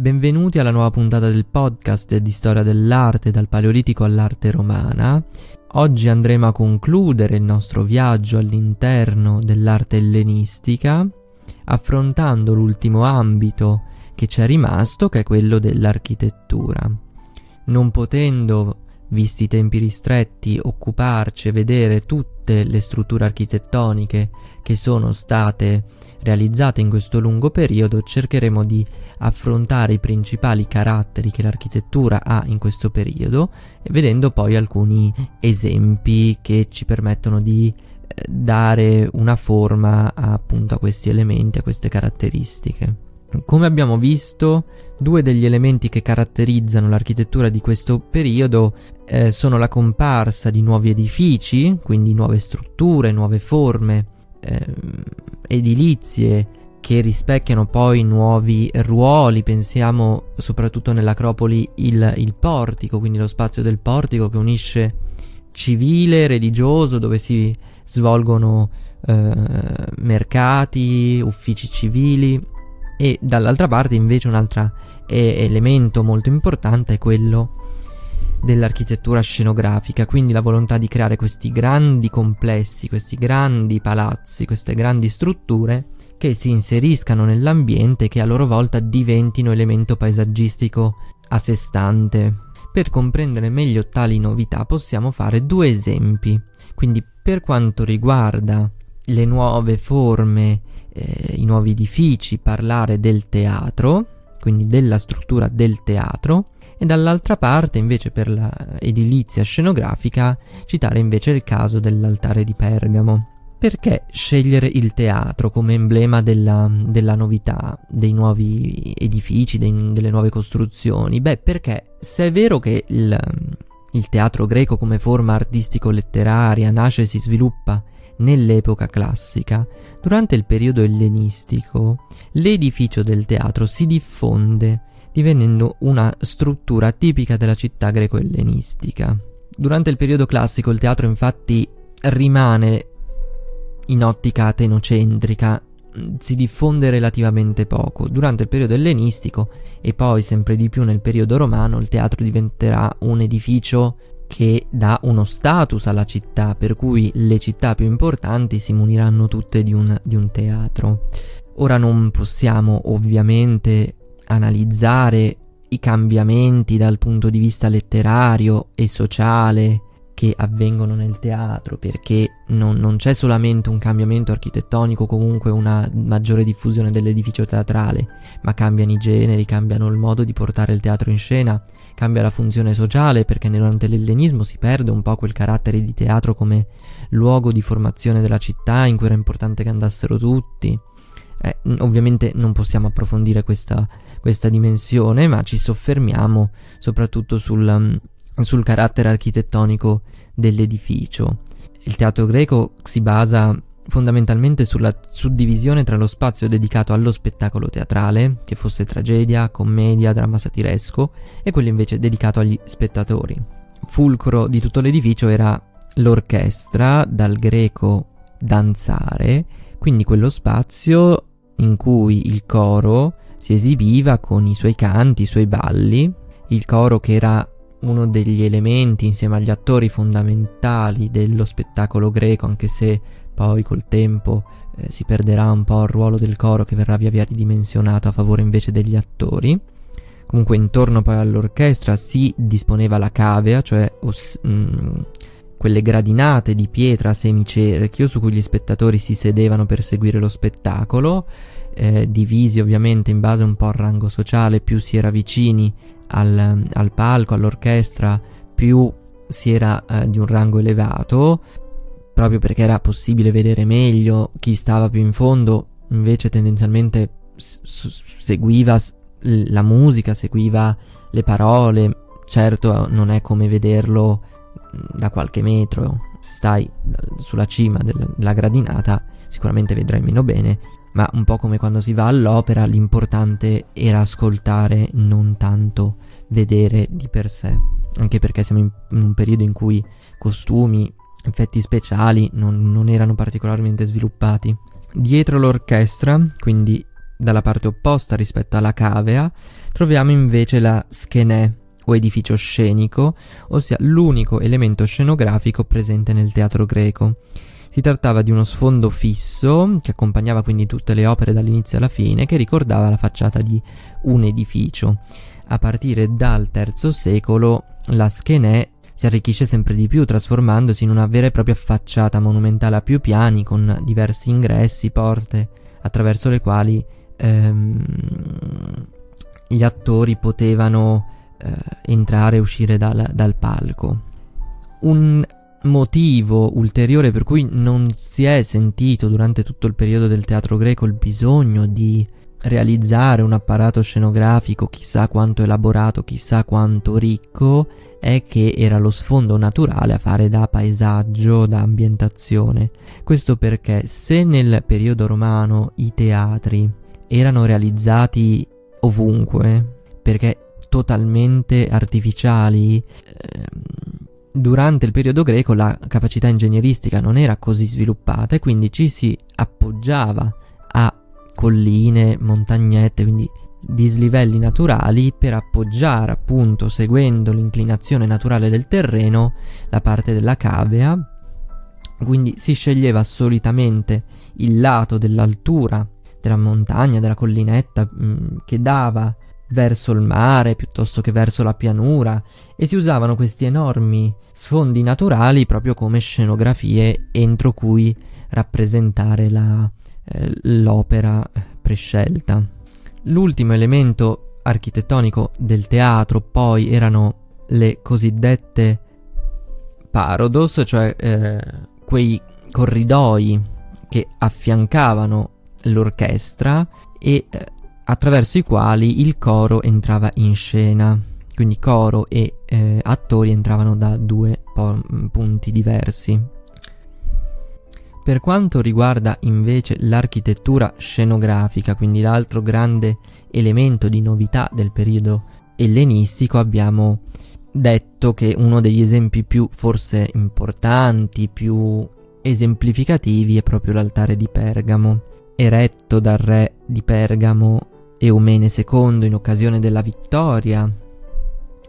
Benvenuti alla nuova puntata del podcast di storia dell'arte dal Paleolitico all'arte romana. Oggi andremo a concludere il nostro viaggio all'interno dell'arte ellenistica, affrontando l'ultimo ambito che ci è rimasto, che è quello dell'architettura. Non potendo, visti i tempi ristretti, occuparci e vedere tutte le strutture architettoniche che sono state realizzate in questo lungo periodo, cercheremo di affrontare i principali caratteri che l'architettura ha in questo periodo, vedendo poi alcuni esempi che ci permettono di eh, dare una forma appunto a questi elementi, a queste caratteristiche. Come abbiamo visto, due degli elementi che caratterizzano l'architettura di questo periodo eh, sono la comparsa di nuovi edifici, quindi nuove strutture, nuove forme, eh, edilizie che rispecchiano poi nuovi ruoli, pensiamo soprattutto nell'Acropoli il, il portico, quindi lo spazio del portico che unisce civile, religioso, dove si svolgono eh, mercati, uffici civili e dall'altra parte invece un altro elemento molto importante è quello dell'architettura scenografica, quindi la volontà di creare questi grandi complessi, questi grandi palazzi, queste grandi strutture che si inseriscano nell'ambiente e che a loro volta diventino elemento paesaggistico a sé stante. Per comprendere meglio tali novità possiamo fare due esempi. Quindi per quanto riguarda le nuove forme, eh, i nuovi edifici, parlare del teatro, quindi della struttura del teatro, e dall'altra parte invece per l'edilizia scenografica citare invece il caso dell'altare di Pergamo. Perché scegliere il teatro come emblema della, della novità, dei nuovi edifici, dei, delle nuove costruzioni? Beh, perché se è vero che il, il teatro greco come forma artistico-letteraria nasce e si sviluppa nell'epoca classica, durante il periodo ellenistico, l'edificio del teatro si diffonde divenendo una struttura tipica della città greco-ellenistica. Durante il periodo classico il teatro infatti rimane in ottica atenocentrica, si diffonde relativamente poco. Durante il periodo ellenistico e poi sempre di più nel periodo romano il teatro diventerà un edificio che dà uno status alla città, per cui le città più importanti si muniranno tutte di un, di un teatro. Ora non possiamo ovviamente analizzare i cambiamenti dal punto di vista letterario e sociale che avvengono nel teatro, perché non, non, c'è solamente un cambiamento architettonico, comunque una maggiore diffusione dell'edificio teatrale, ma cambiano i generi, cambiano il modo di portare il teatro in scena, cambia la funzione sociale, perché durante l'ellenismo si perde un po' quel carattere di teatro come luogo di formazione della città in cui era importante che andassero tutti. Eh, ovviamente non possiamo approfondire questa, questa dimensione, ma ci soffermiamo soprattutto sul, um, sul carattere architettonico dell'edificio. Il teatro greco si basa fondamentalmente sulla suddivisione tra lo spazio dedicato allo spettacolo teatrale, che fosse tragedia, commedia, dramma satiresco, e quello invece dedicato agli spettatori. Fulcro di tutto l'edificio era l'orchestra, dal greco danzare, quindi quello spazio in cui il coro si esibiva con i suoi canti, i suoi balli, il coro che era uno degli elementi insieme agli attori fondamentali dello spettacolo greco, anche se poi col tempo eh, si perderà un po' il ruolo del coro che verrà via via ridimensionato a favore invece degli attori. Comunque intorno poi all'orchestra si disponeva la cavea, cioè os- mh, mm, quelle gradinate di pietra semicerchio su cui gli spettatori si sedevano per seguire lo spettacolo eh, divisi ovviamente in base un po' al rango sociale, più si era vicini al, al palco, all'orchestra, più si era eh, di un rango elevato, proprio perché era possibile vedere meglio chi stava più in fondo, invece tendenzialmente s- seguiva s- la musica, seguiva le parole, certo non è come vederlo da qualche metro, se stai sulla cima della gradinata sicuramente vedrai meno bene, ma un po' come quando si va all'opera, l'importante era ascoltare, non tanto vedere di per sé. Anche perché siamo in, un periodo in cui costumi, effetti speciali non, non erano particolarmente sviluppati. Dietro l'orchestra, quindi dalla parte opposta rispetto alla cavea, troviamo invece la schenè o edificio scenico, ossia l'unico elemento scenografico presente nel teatro greco. Si trattava di uno sfondo fisso che accompagnava quindi tutte le opere dall'inizio alla fine, che ricordava la facciata di un edificio. A partire dal III secolo la schenè si arricchisce sempre di più, trasformandosi in una vera e propria facciata monumentale a più piani con diversi ingressi, porte, attraverso le quali ehm, gli attori potevano eh, entrare e uscire dal, dal palco. Un motivo ulteriore per cui non si è sentito durante tutto il periodo del teatro greco il bisogno di realizzare un apparato scenografico chissà quanto elaborato, chissà quanto ricco, è che era lo sfondo naturale a fare da paesaggio, da ambientazione. Questo perché se nel periodo romano i teatri erano realizzati ovunque, perché totalmente artificiali, eh, durante il periodo greco la capacità ingegneristica non era così sviluppata e quindi ci si appoggiava a colline, montagnette, quindi dislivelli naturali per appoggiare appunto seguendo l'inclinazione naturale del terreno la parte della cavea. Quindi si sceglieva solitamente il lato dell'altura della montagna, della collinetta mh, mm, che dava verso il mare piuttosto che verso la pianura e si usavano questi enormi sfondi naturali proprio come scenografie entro cui rappresentare la, eh, l'opera prescelta. L'ultimo elemento architettonico del teatro poi erano le cosiddette parodos, cioè eh, quei corridoi che affiancavano l'orchestra e eh, attraverso i quali il coro entrava in scena. Quindi coro e eh, attori entravano da due po- punti diversi. Per quanto riguarda invece l'architettura scenografica, quindi l'altro grande elemento di novità del periodo ellenistico, abbiamo detto che uno degli esempi più forse importanti, più esemplificativi è proprio l'altare di Pergamo, eretto dal re di Pergamo Eumene II in occasione della vittoria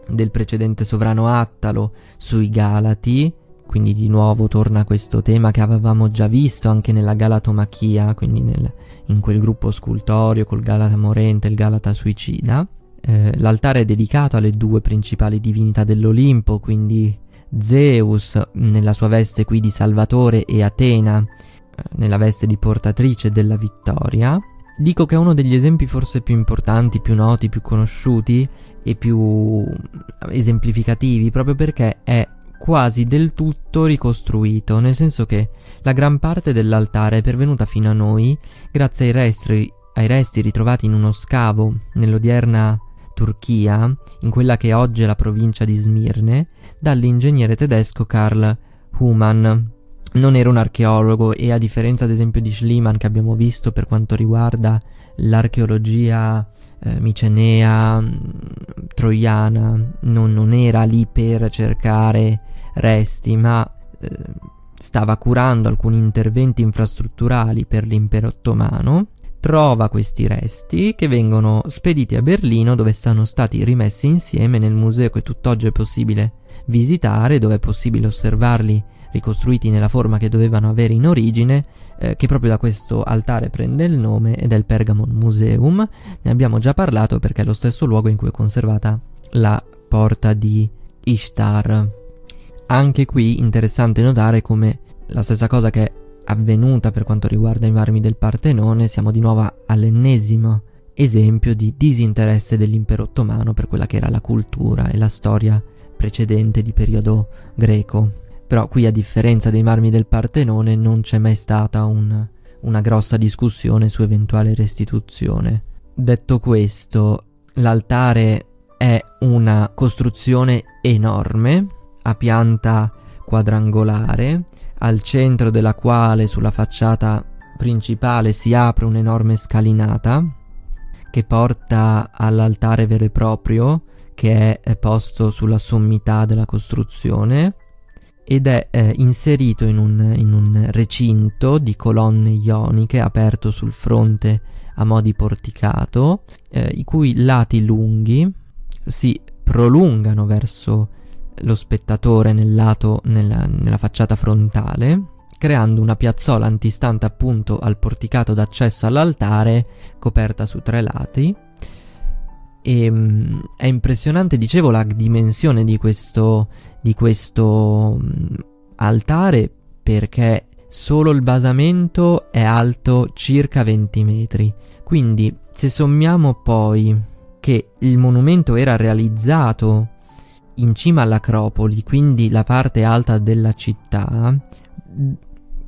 del precedente sovrano Attalo sui Galati, quindi di nuovo torna questo tema che avevamo già visto anche nella Galatomachia, quindi nel, in quel gruppo scultorio col Galata morente e il Galata suicida. Eh, l'altare è dedicato alle due principali divinità dell'Olimpo, quindi Zeus nella sua veste qui di Salvatore e Atena eh, nella veste di portatrice della vittoria. Dico che uno degli esempi forse più importanti, più noti, più conosciuti e più esemplificativi, proprio perché è quasi del tutto ricostruito, nel senso che la gran parte dell'altare è pervenuta fino a noi grazie ai resti, ai resti ritrovati in uno scavo nell'odierna Turchia, in quella che oggi è la provincia di Smirne, dall'ingegnere tedesco Karl Humann non era un archeologo e a differenza ad esempio di Schliemann che abbiamo visto per quanto riguarda l'archeologia eh, micenea, mm, troiana, non, non, era lì per cercare resti, ma eh, stava curando alcuni interventi infrastrutturali per l'impero ottomano, trova questi resti che vengono spediti a Berlino dove sono stati rimessi insieme nel museo che tutt'oggi è possibile visitare, dove è possibile osservarli ricostruiti nella forma che dovevano avere in origine, eh, che proprio da questo altare prende il nome ed è il Pergamon Museum. Ne abbiamo già parlato perché è lo stesso luogo in cui è conservata la porta di Ishtar. Anche qui interessante notare come la stessa cosa che è avvenuta per quanto riguarda i marmi del Partenone, siamo di nuovo all'ennesimo esempio di disinteresse dell'impero ottomano per quella che era la cultura e la storia precedente di periodo greco. Però qui a differenza dei marmi del Partenone non c'è mai stata un, una grossa discussione su eventuale restituzione. Detto questo, l'altare è una costruzione enorme, a pianta quadrangolare, al centro della quale sulla facciata principale si apre un'enorme scalinata che porta all'altare vero e proprio che è posto sulla sommità della costruzione ed è eh, inserito in un, in un recinto di colonne ioniche aperto sul fronte a mo' di porticato, eh, i cui lati lunghi si prolungano verso lo spettatore nel lato, nella, nella facciata frontale, creando una piazzola antistante appunto al porticato d'accesso all'altare coperta su tre lati. E, um, è impressionante, dicevo, la dimensione di questo, di questo um, altare perché solo il basamento è alto circa 20 metri. Quindi, se sommiamo poi che il monumento era realizzato in cima all'Acropoli, quindi la parte alta della città,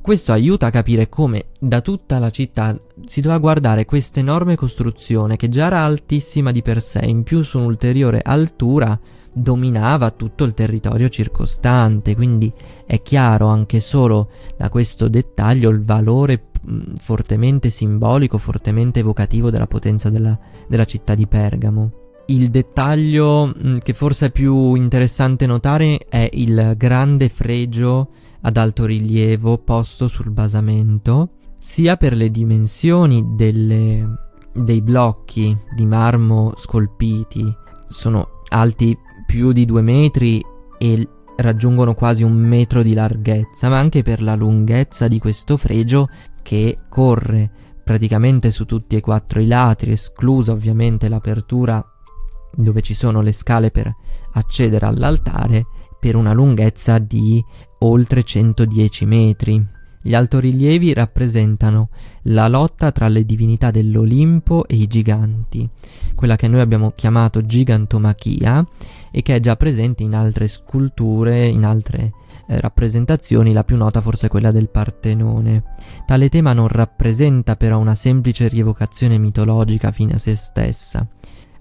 questo aiuta a capire come da tutta la città si doveva guardare questa enorme costruzione che già era altissima di per sé, in più su un'ulteriore altura dominava tutto il territorio circostante, quindi è chiaro anche solo da questo dettaglio il valore mh, fortemente simbolico, fortemente evocativo della potenza della, della città di Pergamo. Il dettaglio mh, che forse è più interessante notare è il grande fregio ad alto rilievo posto sul basamento, sia per le dimensioni delle, dei blocchi di marmo scolpiti, sono alti più di due metri e raggiungono quasi un metro di larghezza, ma anche per la lunghezza di questo fregio che corre praticamente su tutti e quattro i lati, esclusa ovviamente l'apertura dove ci sono le scale per accedere all'altare, per una lunghezza di oltre 110 metri. Gli altorilievi rappresentano la lotta tra le divinità dell'Olimpo e i giganti, quella che noi abbiamo chiamato gigantomachia e che è già presente in altre sculture, in altre eh, rappresentazioni, la più nota forse è quella del Partenone. Tale tema non rappresenta però una semplice rievocazione mitologica fine a se stessa.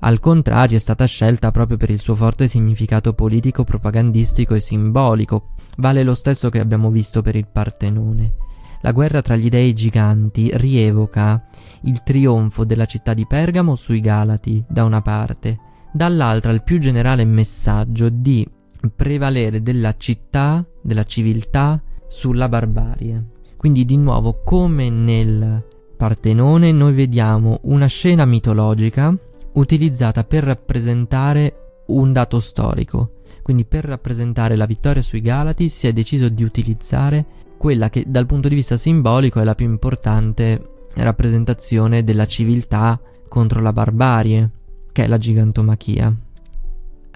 Al contrario, è stata scelta proprio per il suo forte significato politico, propagandistico e simbolico. Vale lo stesso che abbiamo visto per il Partenone. La guerra tra gli dei giganti rievoca il trionfo della città di Pergamo sui Galati, da una parte, dall'altra il più generale messaggio di prevalere della città, della civiltà, sulla barbarie. Quindi di nuovo, come nel Partenone, noi vediamo una scena mitologica utilizzata per rappresentare un dato storico. Quindi per rappresentare la vittoria sui Galati si è deciso di utilizzare quella che dal punto di vista simbolico è la più importante rappresentazione della civiltà contro la barbarie, che è la gigantomachia.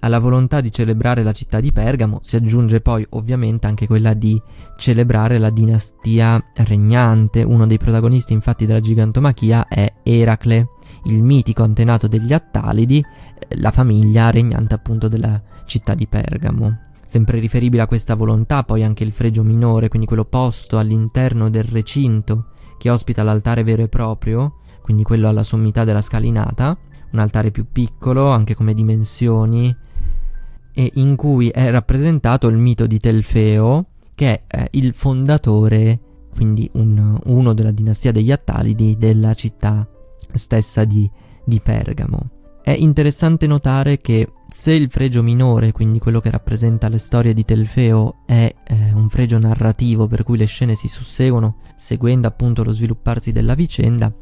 Alla volontà di celebrare la città di Pergamo si aggiunge poi ovviamente anche quella di celebrare la dinastia regnante. Uno dei protagonisti infatti della gigantomachia è Eracle, il mitico antenato degli Attalidi, la famiglia regnante appunto della città di Pergamo. Sempre riferibile a questa volontà poi anche il fregio minore, quindi quello posto all'interno del recinto che ospita l'altare vero e proprio, quindi quello alla sommità della scalinata, un altare più piccolo anche come dimensioni, e in cui è rappresentato il mito di Telfeo, che è eh, il fondatore, quindi un, uno della dinastia degli Attalidi, della città stessa di, di Pergamo. È interessante notare che se il fregio minore, quindi quello che rappresenta le storie di Telfeo, è eh, un fregio narrativo per cui le scene si susseguono seguendo appunto lo svilupparsi della vicenda,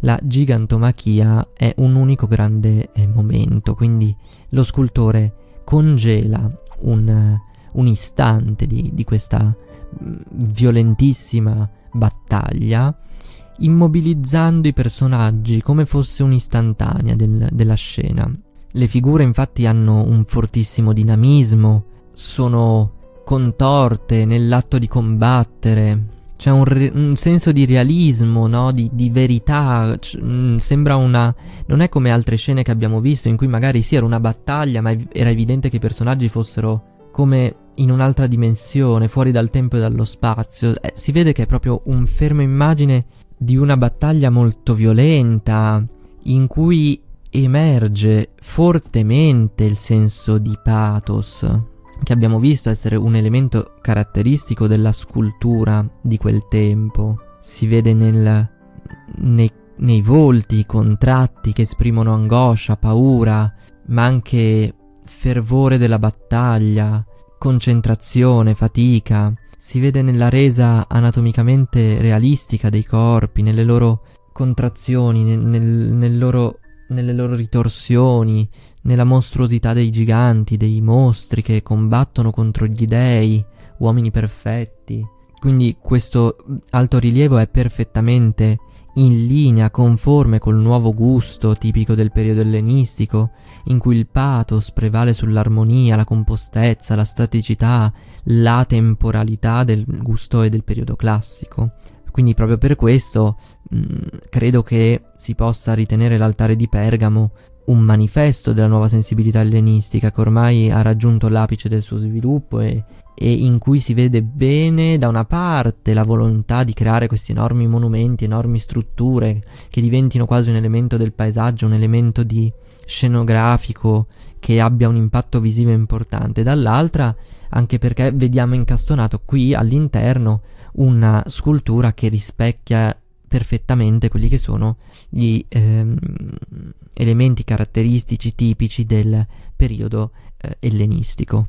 la gigantomachia è un unico grande eh, momento, quindi lo scultore congela un, un istante di, di questa mm, violentissima battaglia immobilizzando i personaggi come fosse un'istantanea del, della scena. Le figure infatti hanno un fortissimo dinamismo, sono contorte nell'atto di combattere, c'è un, re- un senso di realismo, no? di, di verità, C- mm, sembra una... non è come altre scene che abbiamo visto in cui magari sì era una battaglia ma ev- era evidente che i personaggi fossero come in un'altra dimensione, fuori dal tempo e dallo spazio. Eh, si vede che è proprio un fermo immagine di una battaglia molto violenta, in cui emerge fortemente il senso di pathos, che abbiamo visto essere un elemento caratteristico della scultura di quel tempo. Si vede nel, nei, nei volti contratti che esprimono angoscia, paura, ma anche fervore della battaglia, concentrazione, fatica, si vede nella resa anatomicamente realistica dei corpi, nelle loro contrazioni, nel, nel, nel loro, nelle loro ritorsioni, nella mostruosità dei giganti, dei mostri che combattono contro gli dei, uomini perfetti. Quindi questo alto rilievo è perfettamente in linea, conforme col nuovo gusto tipico del periodo ellenistico, in cui il pathos prevale sull'armonia, la compostezza, la staticità, la temporalità del gusto e del periodo classico. Quindi proprio per questo mh, mm, credo che si possa ritenere l'altare di Pergamo un manifesto della nuova sensibilità ellenistica che ormai ha raggiunto l'apice del suo sviluppo e, e in cui si vede bene da una parte la volontà di creare questi enormi monumenti, enormi strutture che diventino quasi un elemento del paesaggio, un elemento di scenografico che abbia un impatto visivo importante, dall'altra anche perché vediamo incastonato qui all'interno una scultura che rispecchia perfettamente quelli che sono gli ehm, elementi caratteristici tipici del periodo eh, ellenistico.